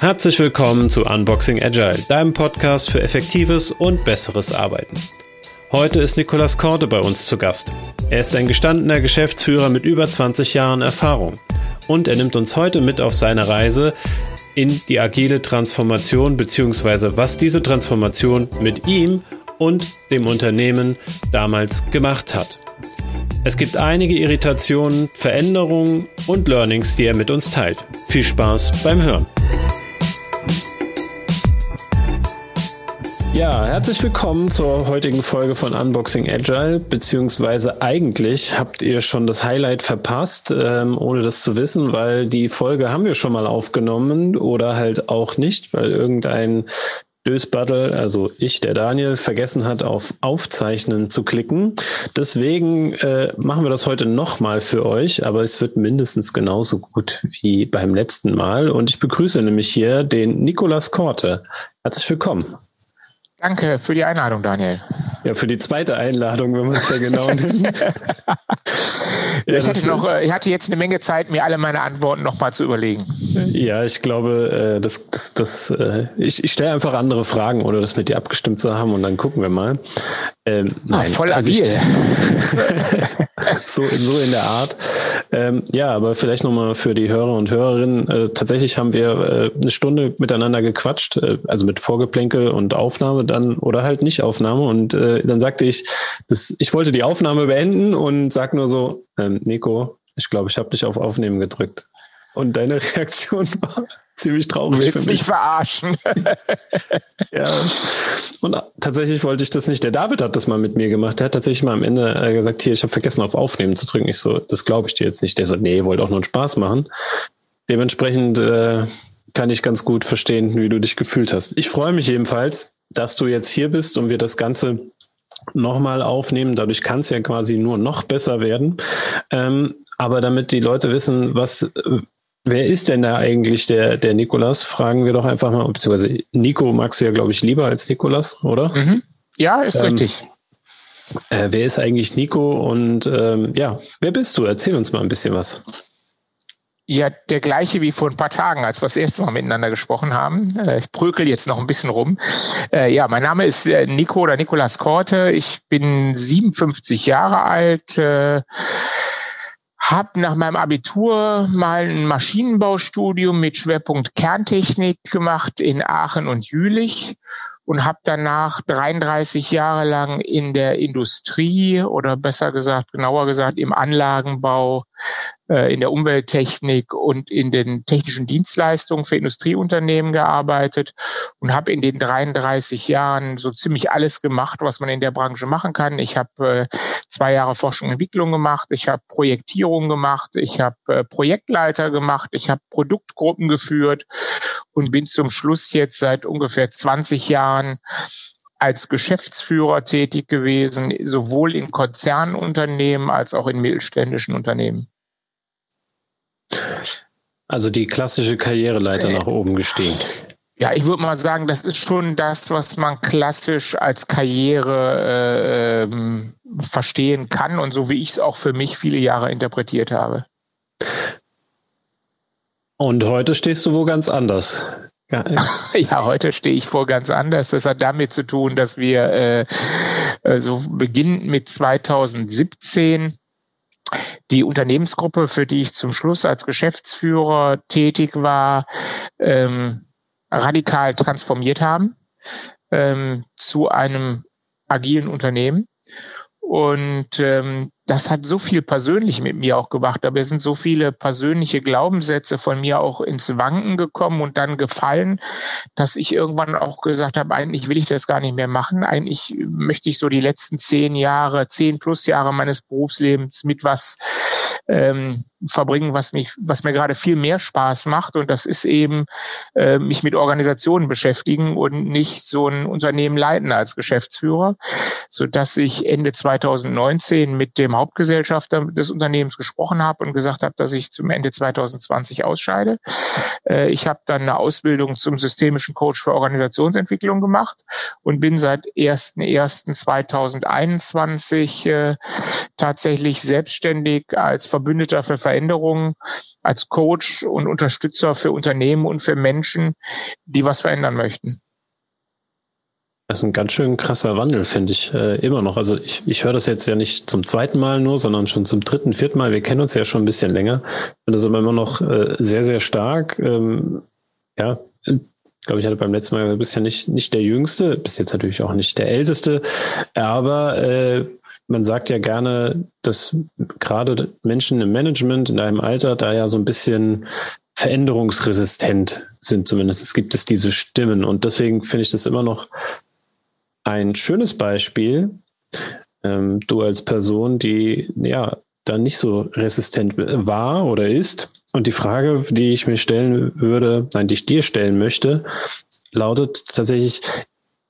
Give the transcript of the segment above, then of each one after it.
Herzlich willkommen zu Unboxing Agile, deinem Podcast für effektives und besseres Arbeiten. Heute ist Nicolas Korte bei uns zu Gast. Er ist ein gestandener Geschäftsführer mit über 20 Jahren Erfahrung und er nimmt uns heute mit auf seine Reise in die agile Transformation bzw. was diese Transformation mit ihm und dem Unternehmen damals gemacht hat. Es gibt einige Irritationen, Veränderungen und Learnings, die er mit uns teilt. Viel Spaß beim Hören. Ja, herzlich willkommen zur heutigen Folge von Unboxing Agile, beziehungsweise eigentlich habt ihr schon das Highlight verpasst, ähm, ohne das zu wissen, weil die Folge haben wir schon mal aufgenommen oder halt auch nicht, weil irgendein Dösbattel, also ich, der Daniel, vergessen hat, auf Aufzeichnen zu klicken. Deswegen äh, machen wir das heute nochmal für euch, aber es wird mindestens genauso gut wie beim letzten Mal. Und ich begrüße nämlich hier den Nikolas Korte. Herzlich willkommen. Danke für die Einladung, Daniel. Ja, für die zweite Einladung, wenn man es ja genau nimmt. ja, ich, hatte noch, äh, ich hatte jetzt eine Menge Zeit, mir alle meine Antworten nochmal zu überlegen. Ja, ich glaube, äh, das, das, das, äh, ich, ich stelle einfach andere Fragen, ohne das mit dir abgestimmt zu haben und dann gucken wir mal. Ähm, ah, nein, voll also agil. so, so in der Art. Ähm, ja, aber vielleicht nochmal für die Hörer und Hörerinnen. Äh, tatsächlich haben wir äh, eine Stunde miteinander gequatscht, äh, also mit Vorgeplänkel und Aufnahme dann oder halt nicht Aufnahme. Und äh, dann sagte ich, das, ich wollte die Aufnahme beenden und sag nur so, ähm, Nico, ich glaube, ich habe dich auf Aufnehmen gedrückt. Und deine Reaktion war, ziemlich traurig. Du willst mich verarschen. ja. Und tatsächlich wollte ich das nicht. Der David hat das mal mit mir gemacht. Der hat tatsächlich mal am Ende äh, gesagt, hier, ich habe vergessen, auf Aufnehmen zu drücken. Ich so, das glaube ich dir jetzt nicht. Der so, nee, wollte auch nur einen Spaß machen. Dementsprechend äh, kann ich ganz gut verstehen, wie du dich gefühlt hast. Ich freue mich jedenfalls, dass du jetzt hier bist und wir das Ganze nochmal aufnehmen. Dadurch kann es ja quasi nur noch besser werden. Ähm, aber damit die Leute wissen, was, äh, Wer ist denn da eigentlich der, der Nikolas? Fragen wir doch einfach mal, beziehungsweise Nico magst du ja, glaube ich, lieber als Nikolas, oder? Mhm. Ja, ist ähm, richtig. Äh, wer ist eigentlich Nico und ähm, ja, wer bist du? Erzähl uns mal ein bisschen was. Ja, der gleiche wie vor ein paar Tagen, als wir das erste Mal miteinander gesprochen haben. Äh, ich prükel jetzt noch ein bisschen rum. Äh, ja, mein Name ist äh, Nico oder Nikolas Korte. Ich bin 57 Jahre alt habe nach meinem Abitur mal ein Maschinenbaustudium mit Schwerpunkt Kerntechnik gemacht in Aachen und Jülich und habe danach 33 Jahre lang in der Industrie oder besser gesagt, genauer gesagt im Anlagenbau äh, in der Umwelttechnik und in den technischen Dienstleistungen für Industrieunternehmen gearbeitet und habe in den 33 Jahren so ziemlich alles gemacht, was man in der Branche machen kann. Ich habe äh, zwei Jahre Forschung und Entwicklung gemacht, ich habe Projektierung gemacht, ich habe äh, Projektleiter gemacht, ich habe Produktgruppen geführt und bin zum Schluss jetzt seit ungefähr 20 Jahren als Geschäftsführer tätig gewesen, sowohl in Konzernunternehmen als auch in mittelständischen Unternehmen. Also die klassische Karriereleiter nach oben gestiegen. Ja, ich würde mal sagen, das ist schon das, was man klassisch als Karriere äh, ähm, verstehen kann und so wie ich es auch für mich viele Jahre interpretiert habe. Und heute stehst du wo ganz anders. Ja, heute stehe ich vor ganz anders. Das hat damit zu tun, dass wir äh, äh so beginnend mit 2017 die Unternehmensgruppe, für die ich zum Schluss als Geschäftsführer tätig war, ähm, radikal transformiert haben ähm, zu einem agilen Unternehmen. Und ähm, das hat so viel persönlich mit mir auch gemacht. Aber es sind so viele persönliche Glaubenssätze von mir auch ins Wanken gekommen und dann gefallen, dass ich irgendwann auch gesagt habe, eigentlich will ich das gar nicht mehr machen. Eigentlich möchte ich so die letzten zehn Jahre, zehn plus Jahre meines Berufslebens mit was ähm, verbringen, was mich, was mir gerade viel mehr Spaß macht. Und das ist eben äh, mich mit Organisationen beschäftigen und nicht so ein Unternehmen leiten als Geschäftsführer, so dass ich Ende 2019 mit dem Hauptgesellschafter des Unternehmens gesprochen habe und gesagt habe, dass ich zum Ende 2020 ausscheide. Äh, ich habe dann eine Ausbildung zum systemischen Coach für Organisationsentwicklung gemacht und bin seit 1.1.2021 äh, tatsächlich selbstständig als Verbündeter für Veränderungen, als Coach und Unterstützer für Unternehmen und für Menschen, die was verändern möchten. Das ist ein ganz schön krasser Wandel, finde ich, äh, immer noch. Also ich, ich höre das jetzt ja nicht zum zweiten Mal nur, sondern schon zum dritten, vierten Mal. Wir kennen uns ja schon ein bisschen länger. Und das ist aber immer noch äh, sehr, sehr stark. Ähm, ja, glaube ich, hatte beim letzten Mal, du bist ja nicht, nicht der Jüngste, bist jetzt natürlich auch nicht der Älteste, aber äh, man sagt ja gerne, dass gerade Menschen im Management in deinem Alter da ja so ein bisschen veränderungsresistent sind zumindest. Es gibt es diese Stimmen und deswegen finde ich das immer noch ein schönes Beispiel. Ähm, du als Person, die ja da nicht so resistent war oder ist. Und die Frage, die ich mir stellen würde, nein, die ich dir stellen möchte, lautet tatsächlich,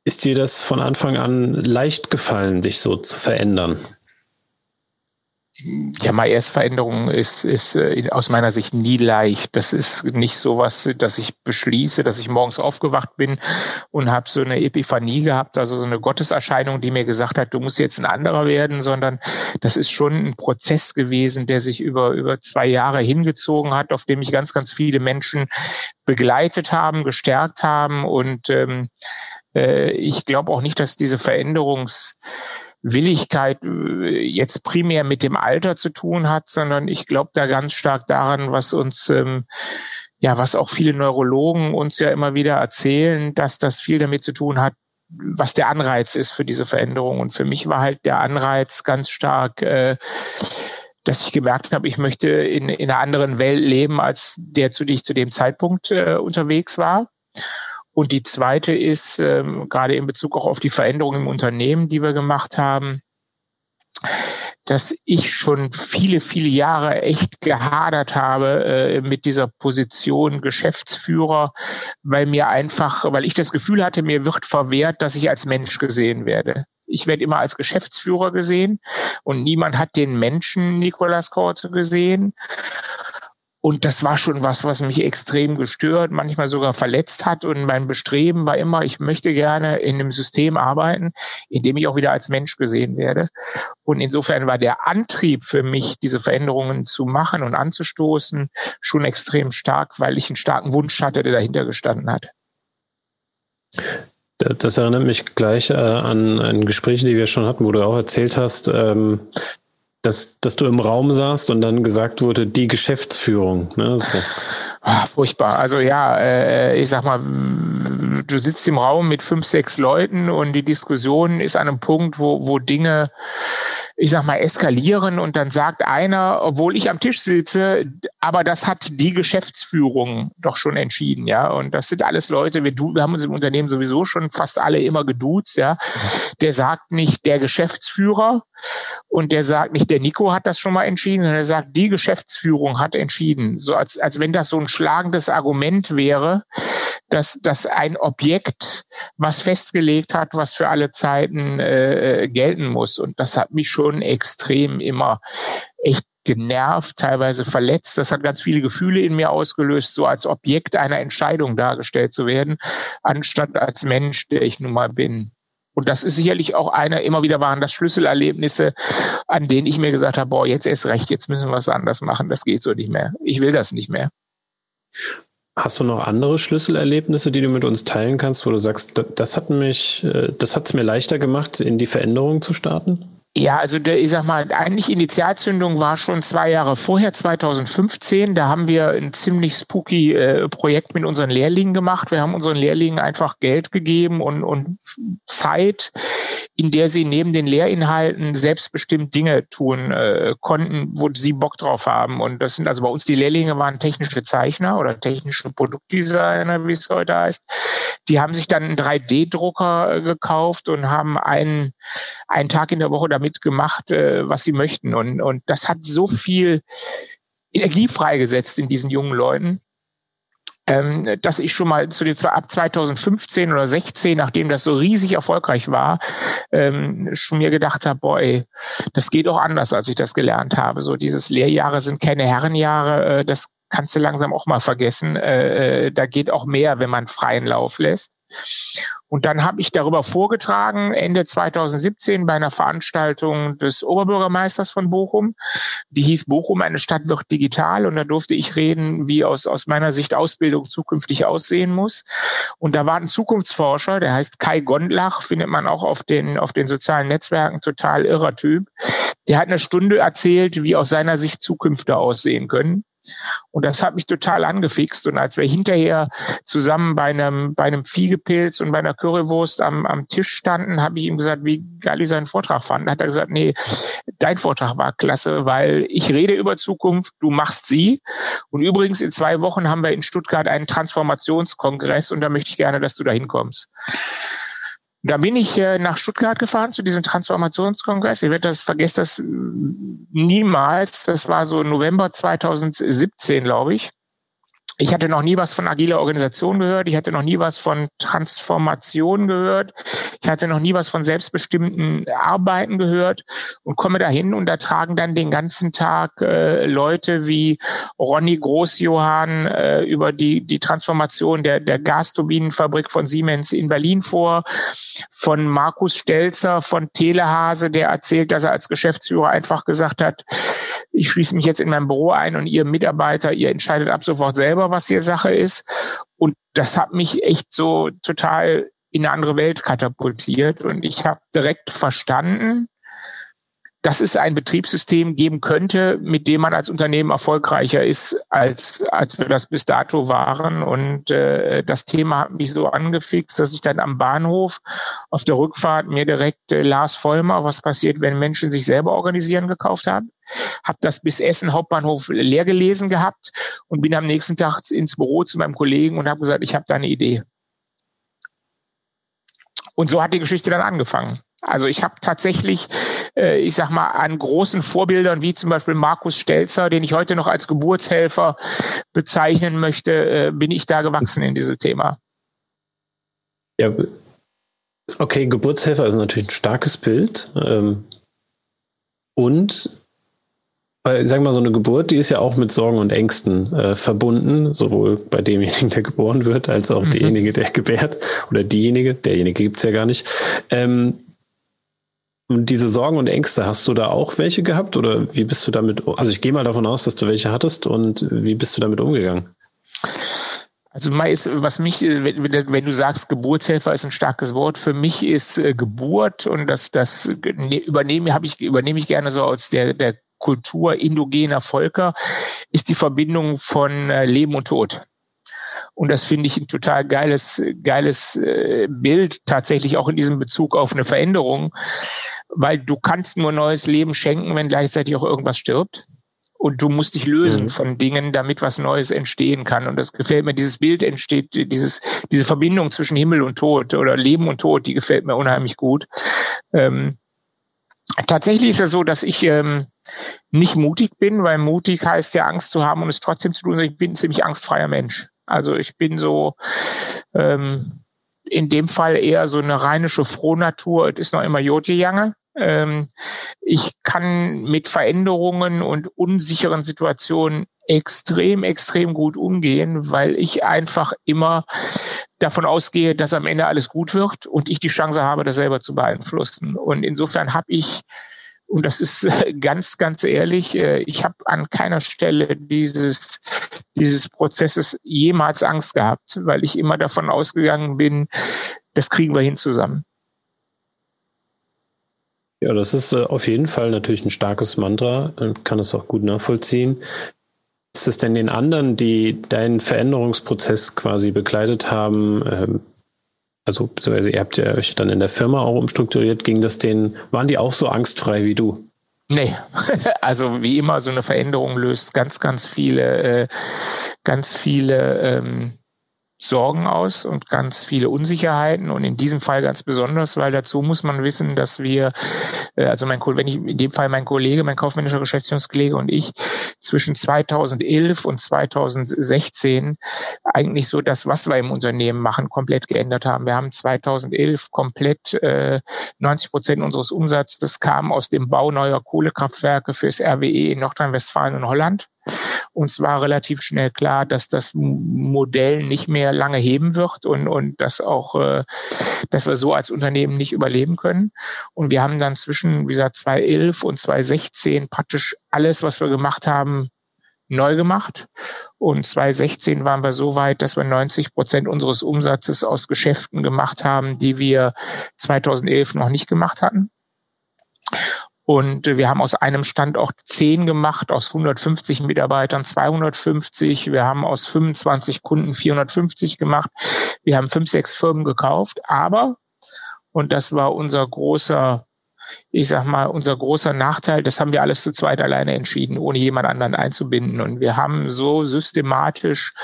ist dir das von Anfang an leicht gefallen, dich so zu verändern? Ja, MyS-Veränderung ist, ist äh, aus meiner Sicht nie leicht. Das ist nicht so was, dass ich beschließe, dass ich morgens aufgewacht bin und habe so eine Epiphanie gehabt, also so eine Gotteserscheinung, die mir gesagt hat, du musst jetzt ein anderer werden, sondern das ist schon ein Prozess gewesen, der sich über, über zwei Jahre hingezogen hat, auf dem mich ganz, ganz viele Menschen begleitet haben, gestärkt haben und ähm, äh, ich glaube auch nicht, dass diese Veränderungs Willigkeit äh, jetzt primär mit dem Alter zu tun hat, sondern ich glaube da ganz stark daran, was uns ähm, ja, was auch viele Neurologen uns ja immer wieder erzählen, dass das viel damit zu tun hat, was der Anreiz ist für diese Veränderung. Und für mich war halt der Anreiz ganz stark, äh, dass ich gemerkt habe, ich möchte in, in einer anderen Welt leben, als der, zu der ich zu dem Zeitpunkt äh, unterwegs war. Und die zweite ist, ähm, gerade in Bezug auch auf die Veränderungen im Unternehmen, die wir gemacht haben, dass ich schon viele, viele Jahre echt gehadert habe äh, mit dieser Position Geschäftsführer, weil mir einfach, weil ich das Gefühl hatte, mir wird verwehrt, dass ich als Mensch gesehen werde. Ich werde immer als Geschäftsführer gesehen und niemand hat den Menschen Nicolas Korte gesehen. Und das war schon was, was mich extrem gestört, manchmal sogar verletzt hat. Und mein Bestreben war immer, ich möchte gerne in einem System arbeiten, in dem ich auch wieder als Mensch gesehen werde. Und insofern war der Antrieb für mich, diese Veränderungen zu machen und anzustoßen, schon extrem stark, weil ich einen starken Wunsch hatte, der dahinter gestanden hat. Das erinnert mich gleich äh, an ein Gespräch, die wir schon hatten, wo du auch erzählt hast, ähm, dass, dass du im Raum saßt und dann gesagt wurde, die Geschäftsführung. Ne? So. Ach, furchtbar. Also ja, äh, ich sag mal, du sitzt im Raum mit fünf, sechs Leuten und die Diskussion ist an einem Punkt, wo, wo Dinge ich sag mal, eskalieren und dann sagt einer, obwohl ich am Tisch sitze, aber das hat die Geschäftsführung doch schon entschieden, ja. Und das sind alles Leute, wir, wir haben uns im Unternehmen sowieso schon fast alle immer geduzt, ja. Der sagt nicht der Geschäftsführer und der sagt nicht, der Nico hat das schon mal entschieden, sondern er sagt, die Geschäftsführung hat entschieden. So als, als wenn das so ein schlagendes Argument wäre, dass, dass ein Objekt was festgelegt hat, was für alle Zeiten äh, gelten muss. Und das hat mich schon extrem immer echt genervt, teilweise verletzt. Das hat ganz viele Gefühle in mir ausgelöst, so als Objekt einer Entscheidung dargestellt zu werden, anstatt als Mensch, der ich nun mal bin. Und das ist sicherlich auch einer, immer wieder waren das Schlüsselerlebnisse, an denen ich mir gesagt habe, boah, jetzt ist recht, jetzt müssen wir was anders machen, das geht so nicht mehr. Ich will das nicht mehr. Hast du noch andere Schlüsselerlebnisse, die du mit uns teilen kannst, wo du sagst, das hat mich, äh, das hat es mir leichter gemacht, in die Veränderung zu starten? Ja, also der, ich sag mal, eigentlich Initialzündung war schon zwei Jahre vorher, 2015. Da haben wir ein ziemlich spooky äh, Projekt mit unseren Lehrlingen gemacht. Wir haben unseren Lehrlingen einfach Geld gegeben und, und Zeit, in der sie neben den Lehrinhalten selbstbestimmt Dinge tun äh, konnten, wo sie Bock drauf haben. Und das sind also bei uns die Lehrlinge waren technische Zeichner oder technische Produktdesigner, wie es heute heißt. Die haben sich dann einen 3D-Drucker äh, gekauft und haben einen, einen Tag in der Woche damit damit gemacht, äh, was sie möchten. Und, und das hat so viel Energie freigesetzt in diesen jungen Leuten. ähm, dass ich schon mal zu dem ab 2015 oder 16, nachdem das so riesig erfolgreich war, ähm, schon mir gedacht habe, boah, das geht auch anders, als ich das gelernt habe. So dieses Lehrjahre sind keine Herrenjahre, äh, das kannst du langsam auch mal vergessen. Äh, äh da geht auch mehr, wenn man freien Lauf lässt. Und dann habe ich darüber vorgetragen, Ende 2017 bei einer Veranstaltung des Oberbürgermeisters von Bochum. Die hieß Bochum, eine Stadt wird digital. Und da durfte ich reden, wie aus, aus meiner Sicht Ausbildung zukünftig aussehen muss. Und da war ein Zukunftsforscher, der heißt Kai Gondlach, findet man auch auf den, auf den sozialen Netzwerken, total irrer Typ. Der hat eine Stunde erzählt, wie aus seiner Sicht Zukünfte aussehen können. Und das hat mich total angefixt. Und als wir hinterher zusammen bei einem, bei einem Fiegepilz und bei einer Currywurst am, am Tisch standen, habe ich ihm gesagt, wie geil ich seinen Vortrag fand. Da hat er gesagt, nee, dein Vortrag war klasse, weil ich rede über Zukunft, du machst sie. Und übrigens in zwei Wochen haben wir in Stuttgart einen Transformationskongress und da möchte ich gerne, dass du da hinkommst. Da bin ich äh, nach Stuttgart gefahren zu diesem Transformationskongress. Ich werde das, vergesse das äh, niemals. Das war so November 2017, glaube ich. Ich hatte noch nie was von agiler Organisation gehört. Ich hatte noch nie was von Transformation gehört. Ich hatte noch nie was von selbstbestimmten Arbeiten gehört und komme dahin und da tragen dann den ganzen Tag äh, Leute wie Ronny Großjohann äh, über die, die Transformation der, der Gasturbinenfabrik von Siemens in Berlin vor, von Markus Stelzer von Telehase, der erzählt, dass er als Geschäftsführer einfach gesagt hat, ich schließe mich jetzt in mein Büro ein und ihr Mitarbeiter, ihr entscheidet ab sofort selber, was hier Sache ist. Und das hat mich echt so total in eine andere Welt katapultiert. Und ich habe direkt verstanden, dass es ein Betriebssystem geben könnte, mit dem man als Unternehmen erfolgreicher ist, als, als wir das bis dato waren. Und äh, das Thema hat mich so angefixt, dass ich dann am Bahnhof auf der Rückfahrt mir direkt äh, Lars Vollmer, was passiert, wenn Menschen sich selber organisieren, gekauft haben. Habe das bis Essen Hauptbahnhof leer gelesen gehabt und bin am nächsten Tag ins Büro zu meinem Kollegen und habe gesagt, ich habe da eine Idee. Und so hat die Geschichte dann angefangen. Also ich habe tatsächlich, äh, ich sag mal, an großen Vorbildern wie zum Beispiel Markus Stelzer, den ich heute noch als Geburtshelfer bezeichnen möchte, äh, bin ich da gewachsen in dieses Thema. Ja, okay, Geburtshelfer ist natürlich ein starkes Bild. Ähm, und weil, sag mal, so eine Geburt, die ist ja auch mit Sorgen und Ängsten äh, verbunden, sowohl bei demjenigen, der geboren wird, als auch mhm. derjenige, der gebärt oder diejenige, derjenige gibt's ja gar nicht. Ähm, und diese Sorgen und Ängste, hast du da auch welche gehabt oder wie bist du damit? Also ich gehe mal davon aus, dass du welche hattest und wie bist du damit umgegangen? Also was mich, wenn, wenn, du sagst, Geburtshelfer ist ein starkes Wort, für mich ist äh, Geburt und das, das ne, übernehme, habe ich, übernehme ich gerne so aus der, der Kultur indogener Völker, ist die Verbindung von äh, Leben und Tod. Und das finde ich ein total geiles, geiles äh, Bild, tatsächlich auch in diesem Bezug auf eine Veränderung, weil du kannst nur neues Leben schenken, wenn gleichzeitig auch irgendwas stirbt. Und du musst dich lösen mhm. von Dingen, damit was Neues entstehen kann. Und das gefällt mir, dieses Bild entsteht, dieses, diese Verbindung zwischen Himmel und Tod oder Leben und Tod, die gefällt mir unheimlich gut. Ähm, tatsächlich ist es so, dass ich ähm, nicht mutig bin, weil mutig heißt ja Angst zu haben und es trotzdem zu tun. Ich bin ein ziemlich angstfreier Mensch. Also ich bin so ähm, in dem Fall eher so eine rheinische Frohnatur. Es ist noch immer Jotjejange. Ähm, ich kann mit Veränderungen und unsicheren Situationen extrem, extrem gut umgehen, weil ich einfach immer davon ausgehe, dass am Ende alles gut wird und ich die Chance habe, das selber zu beeinflussen. Und insofern habe ich und das ist ganz, ganz ehrlich, äh, ich habe an keiner Stelle dieses, dieses Prozesses jemals Angst gehabt, weil ich immer davon ausgegangen bin, das kriegen wir hin zusammen. Ja, das ist äh, auf jeden Fall natürlich ein starkes Mantra, kann es auch gut nachvollziehen. Ist es denn den anderen, die deinen Veränderungsprozess quasi begleitet haben, ähm, also beziehungsweise ihr habt ja euch dann in der Firma auch umstrukturiert, ging das denen, waren die auch so angstfrei wie du? Nee, also wie immer, so eine Veränderung löst ganz, ganz viele, äh, ganz viele ähm, Sorgen aus und ganz viele Unsicherheiten und in diesem Fall ganz besonders, weil dazu muss man wissen, dass wir, äh, also mein wenn ich in dem Fall mein Kollege, mein kaufmännischer Geschäftsführungskollege und ich zwischen 2011 und 2016 eigentlich so das, was wir im Unternehmen machen, komplett geändert haben. Wir haben 2011 komplett äh, 90 Prozent unseres Umsatzes kam aus dem Bau neuer Kohlekraftwerke fürs RWE in Nordrhein-Westfalen und Holland. Uns war relativ schnell klar, dass das Modell nicht mehr lange heben wird und, und dass auch, äh, dass wir so als Unternehmen nicht überleben können. Und wir haben dann zwischen, wie gesagt, 2011 und 2016 praktisch alles, was wir gemacht haben, neu gemacht. Und 2016 waren wir so weit, dass wir 90 Prozent unseres Umsatzes aus Geschäften gemacht haben, die wir 2011 noch nicht gemacht hatten. Und wir haben aus einem Standort zehn gemacht, aus 150 Mitarbeitern 250. Wir haben aus 25 Kunden 450 gemacht. Wir haben fünf, sechs Firmen gekauft. Aber, und das war unser großer, ich sag mal, unser großer Nachteil, das haben wir alles zu zweit alleine entschieden, ohne jemand anderen einzubinden. Und wir haben so systematisch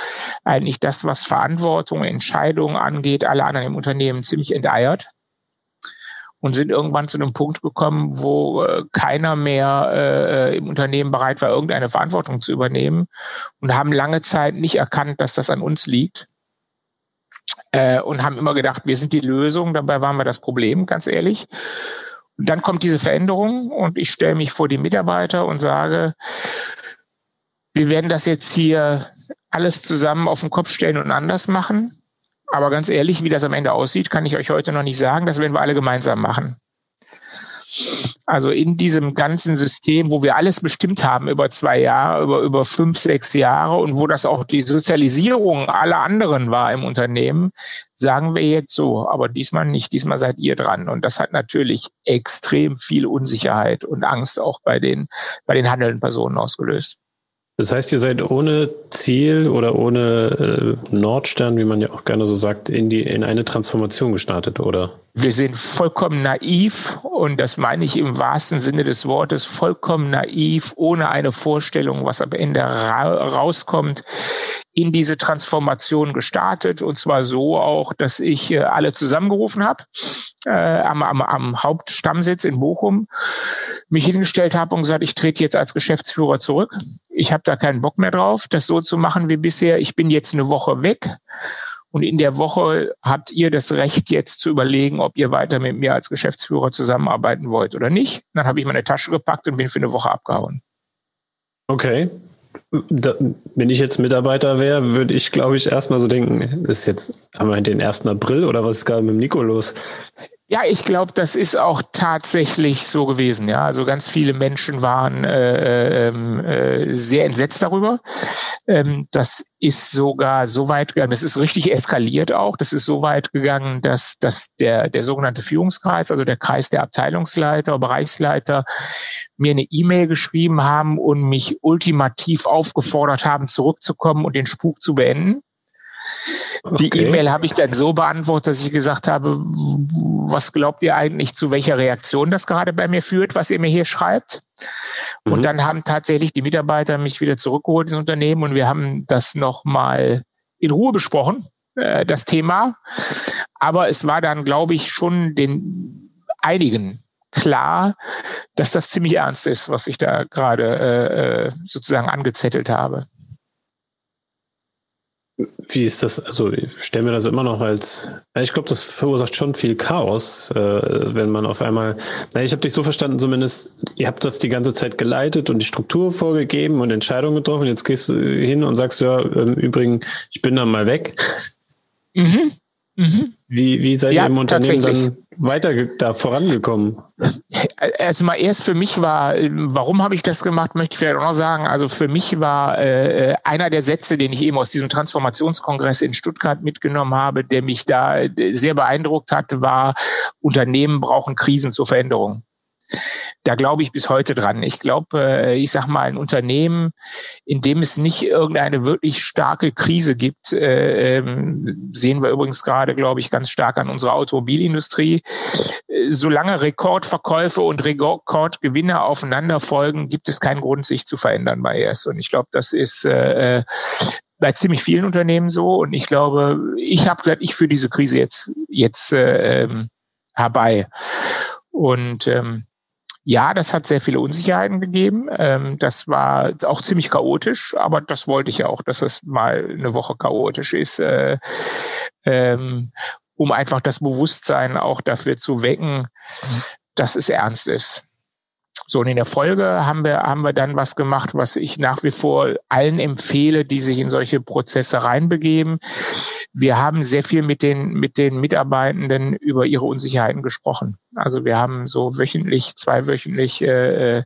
eigentlich das, was Verantwortung, Entscheidungen angeht, alle anderen im Unternehmen ziemlich enteiert und sind irgendwann zu einem Punkt gekommen, wo äh, keiner mehr äh, im Unternehmen bereit war, irgendeine Verantwortung zu übernehmen und haben lange Zeit nicht erkannt, dass das an uns liegt. Äh, und haben immer gedacht, wir sind die Lösung, dabei waren wir das Problem, ganz ehrlich. Und dann kommt diese Veränderung und ich stelle mich vor die Mitarbeiter und sage, wir werden das jetzt hier alles zusammen auf den Kopf stellen und anders machen. Aber ganz ehrlich, wie das am Ende aussieht, kann ich euch heute noch nicht sagen. Das werden wir alle gemeinsam machen. Also in diesem ganzen System, wo wir alles bestimmt haben über zwei Jahre, über, über fünf, sechs Jahre und wo das auch die Sozialisierung aller anderen war im Unternehmen, sagen wir jetzt so, aber diesmal nicht, diesmal seid ihr dran. Und das hat natürlich extrem viel Unsicherheit und Angst auch bei den, bei den handelnden Personen ausgelöst. Das heißt, ihr seid ohne Ziel oder ohne äh, Nordstern, wie man ja auch gerne so sagt, in die in eine Transformation gestartet, oder? Wir sind vollkommen naiv und das meine ich im wahrsten Sinne des Wortes, vollkommen naiv, ohne eine Vorstellung, was am Ende ra rauskommt, in diese Transformation gestartet und zwar so auch, dass ich äh, alle zusammengerufen habe äh, am, am, am Hauptstammsitz in Bochum, mich hingestellt habe und gesagt, ich trete jetzt als Geschäftsführer zurück. Ich habe da keinen Bock mehr drauf, das so zu machen wie bisher. Ich bin jetzt eine Woche weg. Und in der Woche habt ihr das Recht, jetzt zu überlegen, ob ihr weiter mit mir als Geschäftsführer zusammenarbeiten wollt oder nicht. Dann habe ich meine Tasche gepackt und bin für eine Woche abgehauen. Okay. Da, wenn ich jetzt Mitarbeiter wäre, würde ich, glaube ich, erstmal so denken, ist jetzt, haben wir den 1. April oder was ist gerade mit dem Nico los? Ja, ich glaube, das ist auch tatsächlich so gewesen. Ja, also ganz viele Menschen waren äh, ähm, äh, sehr entsetzt darüber. Ähm, das ist sogar so weit gegangen, das ist richtig eskaliert auch. Das ist so weit gegangen, dass, dass der, der sogenannte Führungskreis, also der Kreis der Abteilungsleiter, Bereichsleiter, mir eine E-Mail geschrieben haben und mich ultimativ aufgefordert haben, zurückzukommen und den Spuk zu beenden. Die okay. E-Mail habe ich dann so beantwortet, dass ich gesagt habe, was glaubt ihr eigentlich, zu welcher Reaktion das gerade bei mir führt, was ihr mir hier schreibt? Mhm. Und dann haben tatsächlich die Mitarbeiter mich wieder zurückgeholt ins Unternehmen und wir haben das nochmal in Ruhe besprochen, äh, das Thema. Aber es war dann, glaube ich, schon den einigen klar, dass das ziemlich ernst ist, was ich da gerade äh, äh sozusagen angezettelt habe. Wie ist das? Also, ich stelle mir das immer noch als. Ich glaube, das verursacht schon viel Chaos, äh, wenn man auf einmal. Na, ich habe dich so verstanden, zumindest, ihr habt das die ganze Zeit geleitet und die Struktur vorgegeben und Entscheidungen getroffen. Jetzt gehst du hin und sagst, ja, im Übrigen, ich bin dann mal weg. Mhm. Mhm. Wie, wie seid ja, ihr im Unternehmen dann weiter da vorangekommen? Also mal erst für mich war, warum habe ich das gemacht, möchte ich vielleicht auch noch sagen. Also für mich war äh, einer der Sätze, den ich eben aus diesem Transformationskongress in Stuttgart mitgenommen habe, der mich da sehr beeindruckt hat, war, Unternehmen brauchen Krisen zur Veränderung da glaube ich bis heute dran. Ich glaube, äh, ich sag mal, ein Unternehmen, in dem es nicht irgendeine wirklich starke Krise gibt, äh, ähm, sehen wir übrigens gerade, glaube ich, ganz stark an unserer Automobilindustrie. Äh, solange Rekordverkäufe und Rekordgewinne aufeinander folgen, gibt es keinen Grund, sich zu verändern bei ES. Und ich glaube, das ist bei ziemlich vielen Unternehmen so. Und ich glaube, ich habe gesagt, ich führe diese Krise jetzt, jetzt äh, ähm, herbei. Und ähm, ja, das hat sehr viele Unsicherheiten gegeben. Ähm, das war auch ziemlich chaotisch, aber das wollte ich ja auch, dass es mal eine Woche chaotisch ist, äh, ähm, um einfach das Bewusstsein auch dafür zu wecken, dass es ernst ist. So, und in der Folge haben wir, haben wir dann was gemacht, was ich nach wie vor allen empfehle, die sich in solche Prozesse reinbegeben. Wir haben sehr viel mit den, mit den Mitarbeitenden über ihre Unsicherheiten gesprochen. Also wir haben so wöchentlich, zweiwöchentlich äh,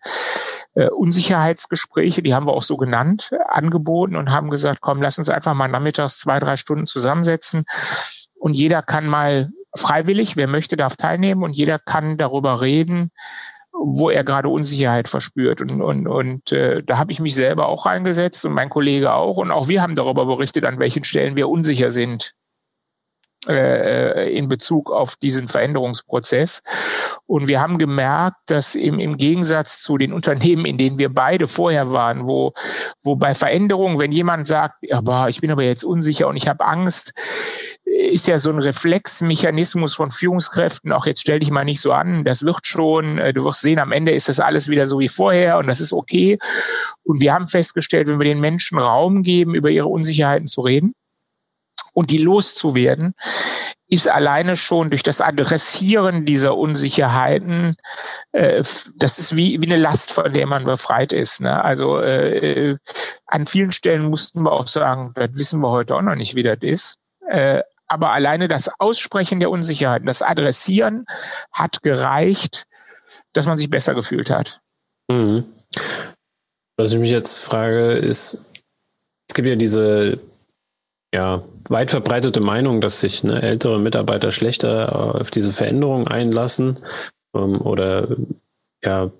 äh, Unsicherheitsgespräche, die haben wir auch so genannt, angeboten und haben gesagt, komm, lass uns einfach mal nachmittags zwei, drei Stunden zusammensetzen und jeder kann mal freiwillig, wer möchte, darf teilnehmen und jeder kann darüber reden, wo er gerade Unsicherheit verspürt. Und, und, und äh, da habe ich mich selber auch reingesetzt und mein Kollege auch. Und auch wir haben darüber berichtet, an welchen Stellen wir unsicher sind äh, in Bezug auf diesen Veränderungsprozess. Und wir haben gemerkt, dass im, im Gegensatz zu den Unternehmen, in denen wir beide vorher waren, wo, wo bei Veränderungen, wenn jemand sagt, aber ich bin aber jetzt unsicher und ich habe Angst, ist ja so ein Reflexmechanismus von Führungskräften, auch jetzt stell dich mal nicht so an, das wird schon, äh, du wirst sehen, am Ende ist das alles wieder so wie vorher und das ist okay. Und wir haben festgestellt, wenn wir den Menschen Raum geben, über ihre Unsicherheiten zu reden und die loszuwerden, ist alleine schon durch das Adressieren dieser Unsicherheiten, äh, das ist wie, wie eine Last, von der man befreit ist. Ne? Also äh, an vielen Stellen mussten wir auch sagen, das wissen wir heute auch noch nicht, wie das ist. Äh, aber alleine das Aussprechen der Unsicherheiten, das Adressieren hat gereicht, dass man sich besser gefühlt hat. Mhm. Was ich mich jetzt frage, ist, es gibt ja diese ja, weit verbreitete Meinung, dass sich ne, ältere Mitarbeiter schlechter auf diese Veränderung einlassen ähm, oder ja,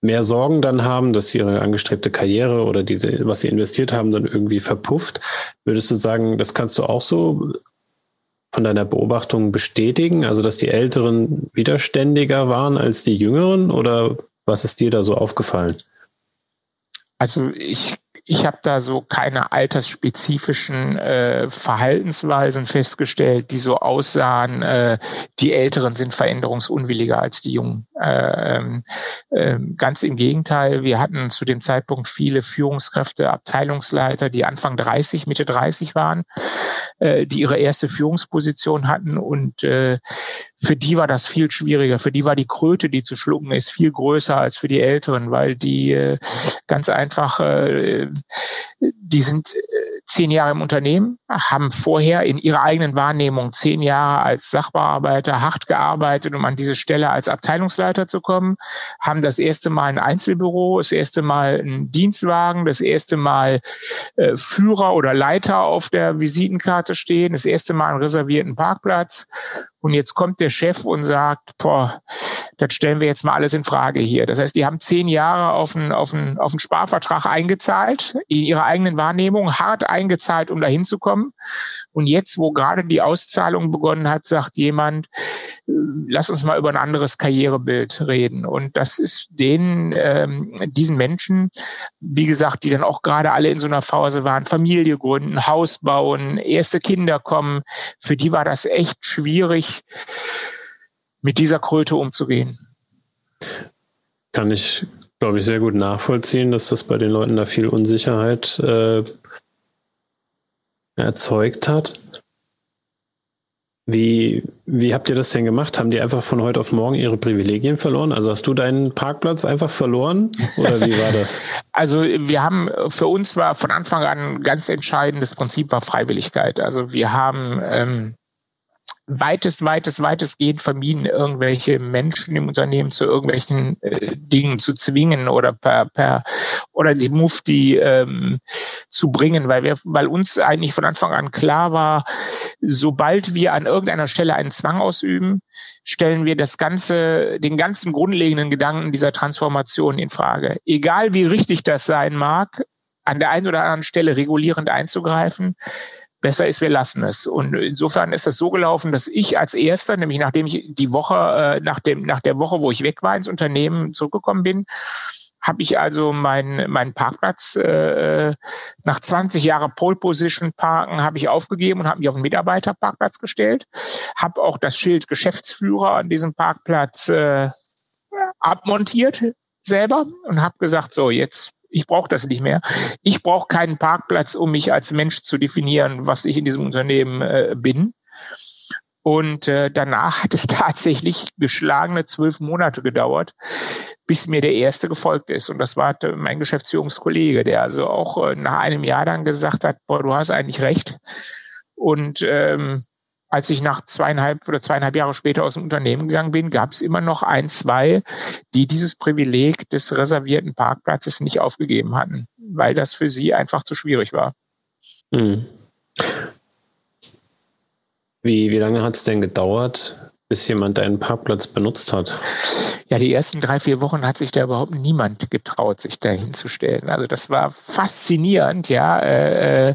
mehr Sorgen dann haben, dass ihre angestrebte Karriere oder diese, was sie investiert haben, dann irgendwie verpufft. Würdest du sagen, das kannst du auch so von deiner Beobachtung bestätigen? Also, dass die Älteren widerständiger waren als die Jüngeren oder was ist dir da so aufgefallen? Also ich ich habe da so keine altersspezifischen äh, Verhaltensweisen festgestellt, die so aussahen, äh, die Älteren sind veränderungsunwilliger als die Jungen. Äh, äh, ganz im Gegenteil, wir hatten zu dem Zeitpunkt viele Führungskräfte, Abteilungsleiter, die Anfang 30, Mitte 30 waren, äh, die ihre erste Führungsposition hatten und äh, für die war das viel schwieriger. Für die war die Kröte, die zu schlucken ist, viel größer als für die Älteren, weil die äh, ganz einfach, äh, die sind zehn Jahre im Unternehmen, haben vorher in ihrer eigenen Wahrnehmung zehn Jahre als Sachbearbeiter hart gearbeitet, um an diese Stelle als Abteilungsleiter zu kommen, haben das erste Mal ein Einzelbüro, das erste Mal einen Dienstwagen, das erste Mal äh, Führer oder Leiter auf der Visitenkarte stehen, das erste Mal einen reservierten Parkplatz und jetzt kommt der Chef und sagt, boah, das stellen wir jetzt mal alles in Frage hier. Das heißt, die haben zehn Jahre auf einen, auf einen, auf einen Sparvertrag eingezahlt, in ihrer eigenen Wahrnehmung hart eingezahlt, um dahin zu kommen. Und jetzt, wo gerade die Auszahlung begonnen hat, sagt jemand, äh, lass uns mal über ein anderes Karrierebild reden. Und das ist denen, ähm, diesen Menschen, wie gesagt, die dann auch gerade alle in so einer Phase waren, Familie gründen, Haus bauen, erste Kinder kommen, für die war das echt schwierig, mit dieser Kröte umzugehen. Kann ich, glaube ich, sehr gut nachvollziehen, dass das bei den Leuten da viel Unsicherheit äh, erzeugt hat. Wie, wie habt ihr das denn gemacht? Haben die einfach von heute auf morgen ihre Privilegien verloren? Also hast du deinen Parkplatz einfach verloren? Oder wie war das? also wir haben, für uns war von Anfang an ein ganz entscheidendes Prinzip war Freiwilligkeit. Also wir haben ähm, weitest, weitest, weitestgehend vermieden, irgendwelche Menschen im Unternehmen zu irgendwelchen äh, Dingen zu zwingen oder per, per oder die Mufti ähm, zu bringen, weil wir, weil uns eigentlich von Anfang an klar war, sobald wir an irgendeiner Stelle einen Zwang ausüben, stellen wir das ganze, den ganzen grundlegenden Gedanken dieser Transformation in Frage. Egal wie richtig das sein mag, an der einen oder anderen Stelle regulierend einzugreifen, besser ist, wir lassen es. Und insofern ist es so gelaufen, dass ich als erster, nämlich nachdem ich die Woche, äh, nach dem, nach der Woche, wo ich weg war ins Unternehmen zurückgekommen bin, habe ich also meinen mein Parkplatz äh, nach 20 Jahre Pole Position Parken habe ich aufgegeben und habe mich auf einen Mitarbeiterparkplatz gestellt. Habe auch das Schild Geschäftsführer an diesem Parkplatz äh, abmontiert selber und habe gesagt, so jetzt ich brauche das nicht mehr. Ich brauche keinen Parkplatz, um mich als Mensch zu definieren, was ich in diesem Unternehmen äh, bin. Und äh, danach hat es tatsächlich geschlagene zwölf Monate gedauert, bis mir der erste gefolgt ist. Und das war mein Geschäftsführungskollege, der also auch äh, nach einem Jahr dann gesagt hat, boah, du hast eigentlich recht. Und ähm, als ich nach zweieinhalb oder zweieinhalb Jahre später aus dem Unternehmen gegangen bin, gab es immer noch ein, zwei, die dieses Privileg des reservierten Parkplatzes nicht aufgegeben hatten, weil das für sie einfach zu schwierig war. Hm. Wie, wie lange hat es denn gedauert, bis jemand deinen Parkplatz benutzt hat? Ja, die ersten drei, vier Wochen hat sich da überhaupt niemand getraut, sich da hinzustellen. Also das war faszinierend, ja. Äh, äh,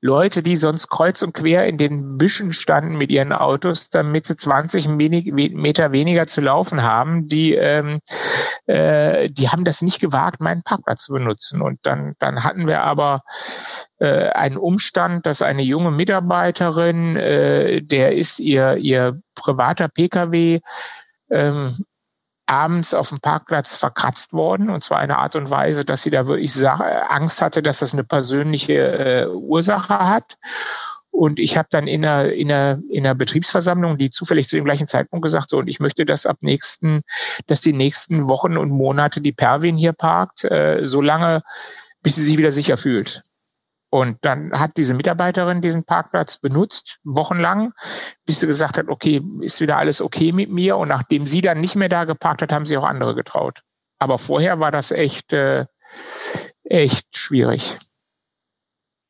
Leute, die sonst kreuz und quer in den Büschen standen mit ihren Autos, damit sie 20 Meter weniger zu laufen haben, die, ähm, äh, die haben das nicht gewagt, meinen Parkplatz zu benutzen. Und dann, dann hatten wir aber äh, einen Umstand, dass eine junge Mitarbeiterin, äh, der ist ihr, ihr privater Pkw, ähm, abends auf dem Parkplatz verkratzt worden und zwar eine Art und Weise, dass sie da wirklich Angst hatte, dass das eine persönliche äh, Ursache hat. Und ich habe dann in einer, in, einer, in einer Betriebsversammlung, die zufällig zu dem gleichen Zeitpunkt gesagt, so, und ich möchte, dass ab nächsten, dass die nächsten Wochen und Monate die Perwin hier parkt, äh, solange, bis sie sich wieder sicher fühlt. Und dann hat diese Mitarbeiterin diesen Parkplatz benutzt, wochenlang, bis sie gesagt hat, okay, ist wieder alles okay mit mir. Und nachdem sie dann nicht mehr da geparkt hat, haben sie auch andere getraut. Aber vorher war das echt, äh, echt schwierig.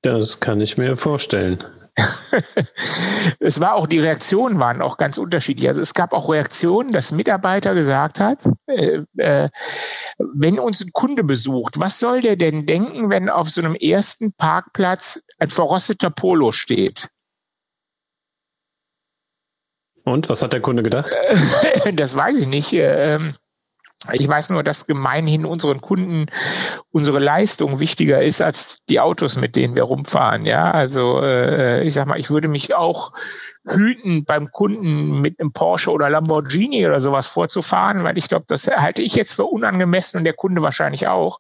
Das kann ich mir vorstellen. es war auch, die Reaktionen waren auch ganz unterschiedlich. Also es gab auch Reaktionen, dass Mitarbeiter gesagt hat, äh, äh, wenn uns ein Kunde besucht, was soll der denn denken, wenn auf so einem ersten Parkplatz ein verrosteter Polo steht? Und was hat der Kunde gedacht? das weiß ich nicht. Ähm, ich weiß nur, dass gemeinhin unseren Kunden unsere Leistung wichtiger ist als die Autos, mit denen wir rumfahren. Ja, also äh, ich sag mal, ich würde mich auch hüten, beim Kunden mit einem Porsche oder Lamborghini oder sowas vorzufahren, weil ich glaube, das halte ich jetzt für unangemessen und der Kunde wahrscheinlich auch.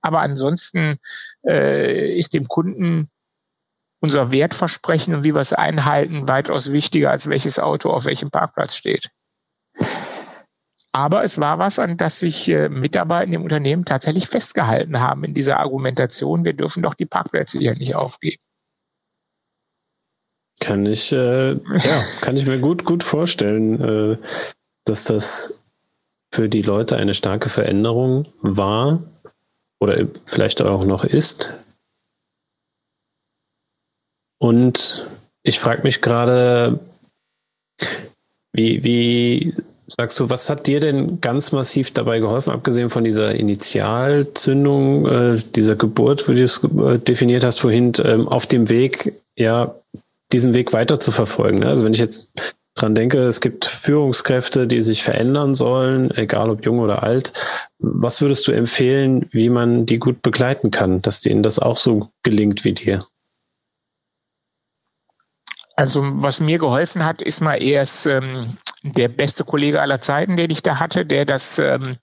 Aber ansonsten äh, ist dem Kunden unser Wertversprechen und wie wir es einhalten weitaus wichtiger, als welches Auto auf welchem Parkplatz steht. Aber es war was, an das sich äh, Mitarbeiter im Unternehmen tatsächlich festgehalten haben in dieser Argumentation. Wir dürfen doch die Parkplätze hier nicht aufgeben. Kann ich, äh, ja, kann ich mir gut, gut vorstellen, äh, dass das für die Leute eine starke Veränderung war oder vielleicht auch noch ist. Und ich frage mich gerade, wie, wie Sagst du, was hat dir denn ganz massiv dabei geholfen, abgesehen von dieser Initialzündung, äh, dieser Geburt, wie du es äh, definiert hast vorhin, ähm, auf dem Weg, ja, diesen Weg weiter zu verfolgen? Ne? Also wenn ich jetzt dran denke, es gibt Führungskräfte, die sich verändern sollen, egal ob jung oder alt. Was würdest du empfehlen, wie man die gut begleiten kann, dass denen das auch so gelingt wie dir? Also was mir geholfen hat, ist mal erst ähm, der beste Kollege aller Zeiten, den ich da hatte, der das, ähm,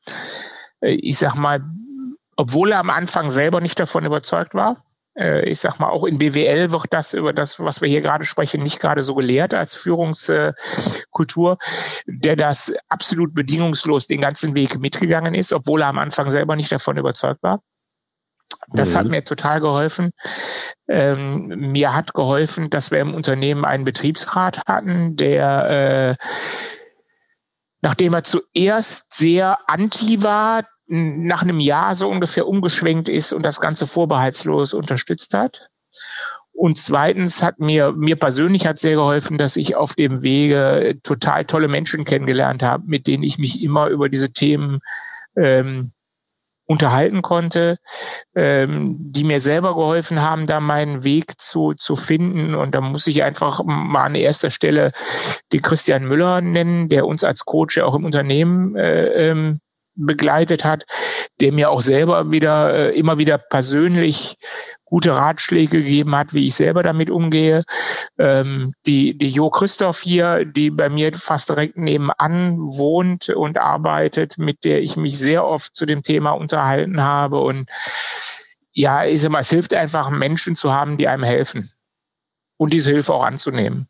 äh, ich sag mal, obwohl er am Anfang selber nicht davon überzeugt war, äh, ich sag mal, auch in BWL wird das über das, was wir hier gerade sprechen, nicht gerade so gelehrt als Führungskultur, der das absolut bedingungslos den ganzen Weg mitgegangen ist, obwohl er am Anfang selber nicht davon überzeugt war. Das mhm. hat mir total geholfen. Ähm, mir hat geholfen, dass wir im Unternehmen einen Betriebsrat hatten, der, äh, nachdem er zuerst sehr anti war, nach einem Jahr so ungefähr umgeschwenkt ist und das Ganze vorbehaltslos unterstützt hat. Und zweitens hat mir, mir persönlich hat sehr geholfen, dass ich auf dem Wege total tolle Menschen kennengelernt habe, mit denen ich mich immer über diese Themen ähm, unterhalten konnte, ähm, die mir selber geholfen haben, da meinen Weg zu, zu finden. Und da muss ich einfach mal an erster Stelle den Christian Müller nennen, der uns als Coach ja auch im Unternehmen äh, ähm, begleitet hat, der mir auch selber wieder äh, immer wieder persönlich gute Ratschläge gegeben hat, wie ich selber damit umgehe. Ähm, die, die Jo Christoph hier, die bei mir fast direkt nebenan wohnt und arbeitet, mit der ich mich sehr oft zu dem Thema unterhalten habe. Und ja, ich sag es hilft einfach, Menschen zu haben, die einem helfen. Und diese Hilfe auch anzunehmen.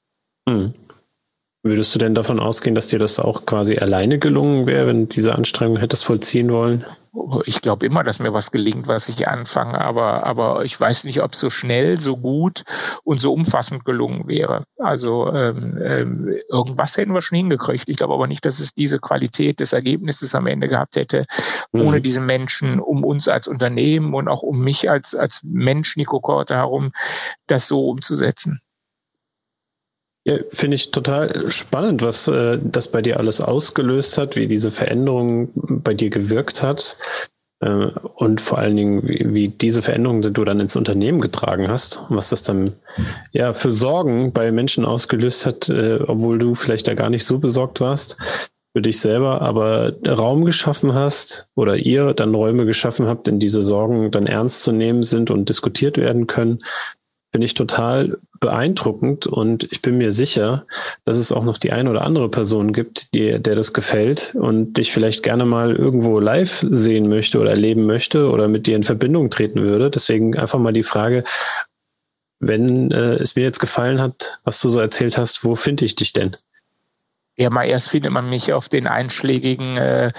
Hm. Würdest du denn davon ausgehen, dass dir das auch quasi alleine gelungen wäre, wenn du diese Anstrengung hättest vollziehen wollen? Ich glaube immer, dass mir was gelingt, was ich anfange, aber, aber ich weiß nicht, ob es so schnell, so gut und so umfassend gelungen wäre. Also ähm, ähm, irgendwas hätten wir schon hingekriegt. Ich glaube aber nicht, dass es diese Qualität des Ergebnisses am Ende gehabt hätte, mhm. ohne diese Menschen um uns als Unternehmen und auch um mich als, als Mensch, Nico Korte, herum, das so umzusetzen. Ja, finde ich total spannend, was äh, das bei dir alles ausgelöst hat, wie diese Veränderung bei dir gewirkt hat äh, und vor allen Dingen, wie, wie diese Veränderung die du dann ins Unternehmen getragen hast und was das dann ja für Sorgen bei Menschen ausgelöst hat, äh, obwohl du vielleicht da gar nicht so besorgt warst für dich selber, aber Raum geschaffen hast oder ihr dann Räume geschaffen habt, in diese Sorgen dann ernst zu nehmen sind und diskutiert werden können, finde ich total beeindruckend und ich bin mir sicher, dass es auch noch die eine oder andere Person gibt, die, der das gefällt und dich vielleicht gerne mal irgendwo live sehen möchte oder erleben möchte oder mit dir in Verbindung treten würde. Deswegen einfach mal die Frage, wenn äh, es mir jetzt gefallen hat, was du so erzählt hast, wo finde ich dich denn? Ja, mal erst findet man mich auf den einschlägigen äh,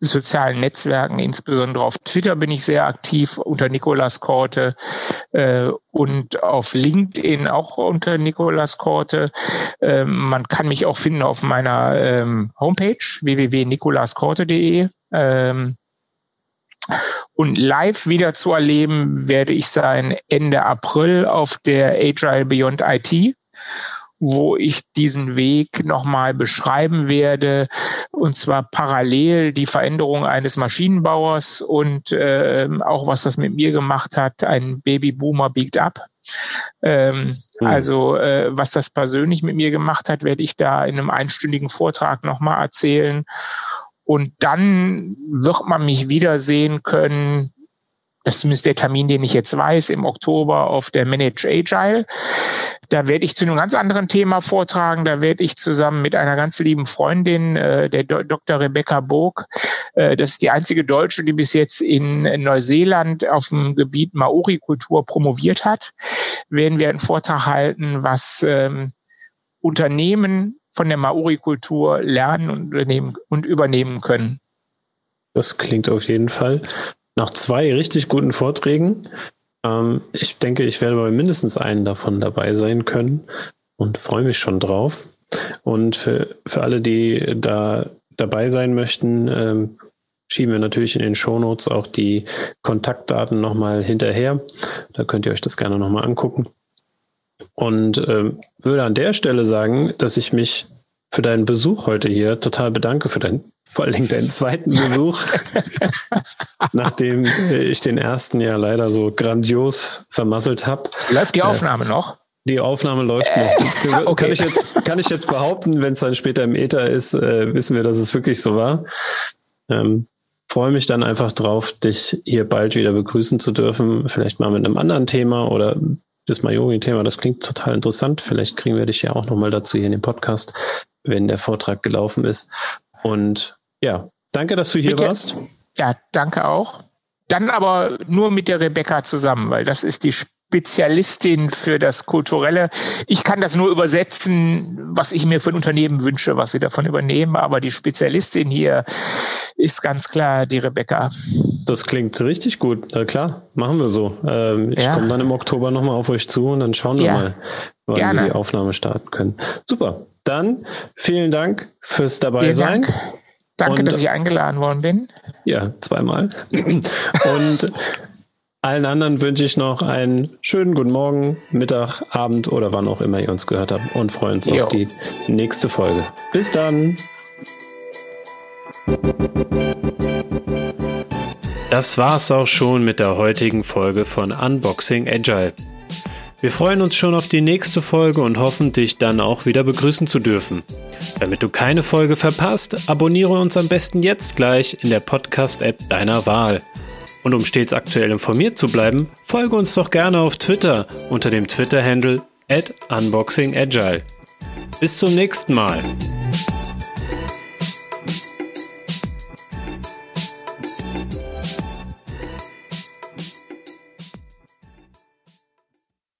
sozialen Netzwerken, insbesondere auf Twitter bin ich sehr aktiv unter Nikolas Korte äh, und auf LinkedIn auch unter Nikolas Korte. Ähm, man kann mich auch finden auf meiner ähm, Homepage www.nikolaskorte.de. Ähm, und live wieder zu erleben werde ich sein Ende April auf der Agile Beyond IT wo ich diesen Weg nochmal beschreiben werde, und zwar parallel die Veränderung eines Maschinenbauers und äh, auch was das mit mir gemacht hat, ein Babyboomer biegt ab. Ähm, mhm. Also äh, was das persönlich mit mir gemacht hat, werde ich da in einem einstündigen Vortrag nochmal erzählen. Und dann wird man mich wiedersehen können, das ist zumindest der Termin, den ich jetzt weiß, im Oktober auf der Manage Agile. Da werde ich zu einem ganz anderen Thema vortragen. Da werde ich zusammen mit einer ganz lieben Freundin, äh, der Do Dr. Rebecca Burg, äh, das ist die einzige Deutsche, die bis jetzt in Neuseeland auf dem Gebiet Maori-Kultur promoviert hat, werden wir einen Vortrag halten, was ähm, Unternehmen von der Maori-Kultur lernen und, und übernehmen können. Das klingt auf jeden Fall nach zwei richtig guten Vorträgen ähm, ich denke, ich werde bei mindestens einen davon dabei sein können und freue mich schon drauf. Und für, für alle, die da dabei sein möchten, ähm, schieben wir natürlich in den Shownotes auch die Kontaktdaten nochmal hinterher. Da könnt ihr euch das gerne nochmal angucken. Und ähm, würde an der Stelle sagen, dass ich mich für deinen Besuch heute hier total bedanke, für dein vor allen Dingen deinen zweiten Besuch, nachdem ich den ersten ja leider so grandios vermasselt habe. Läuft die äh, Aufnahme äh, noch? Die Aufnahme läuft äh, noch. okay. Kann ich jetzt, kann ich jetzt behaupten, wenn es dann später im Ether ist, äh, wissen wir, dass es wirklich so war. Ähm, freue mich dann einfach drauf, dich hier bald wieder begrüßen zu dürfen. Vielleicht mal mit einem anderen Thema oder das Majori-Thema. Das klingt total interessant. Vielleicht kriegen wir dich ja auch nochmal dazu hier in dem Podcast, wenn der Vortrag gelaufen ist. Und ja, danke, dass du hier Bitte. warst. Ja, danke auch. Dann aber nur mit der Rebecca zusammen, weil das ist die Spezialistin für das Kulturelle. Ich kann das nur übersetzen, was ich mir für ein Unternehmen wünsche, was sie davon übernehmen. Aber die Spezialistin hier ist ganz klar die Rebecca. Das klingt richtig gut. Na klar, machen wir so. Ähm, ich ja. komme dann im Oktober nochmal auf euch zu und dann schauen wir ja. mal, wann Gerne. wir die Aufnahme starten können. Super. Dann vielen Dank fürs dabei vielen sein. Dank. Danke, und, dass ich eingeladen worden bin. Ja, zweimal. und allen anderen wünsche ich noch einen schönen guten Morgen, Mittag, Abend oder wann auch immer ihr uns gehört habt und freuen uns jo. auf die nächste Folge. Bis dann. Das war's auch schon mit der heutigen Folge von Unboxing Agile. Wir freuen uns schon auf die nächste Folge und hoffen, dich dann auch wieder begrüßen zu dürfen. Damit du keine Folge verpasst, abonniere uns am besten jetzt gleich in der Podcast-App deiner Wahl. Und um stets aktuell informiert zu bleiben, folge uns doch gerne auf Twitter unter dem Twitter-Handle unboxingagile. Bis zum nächsten Mal.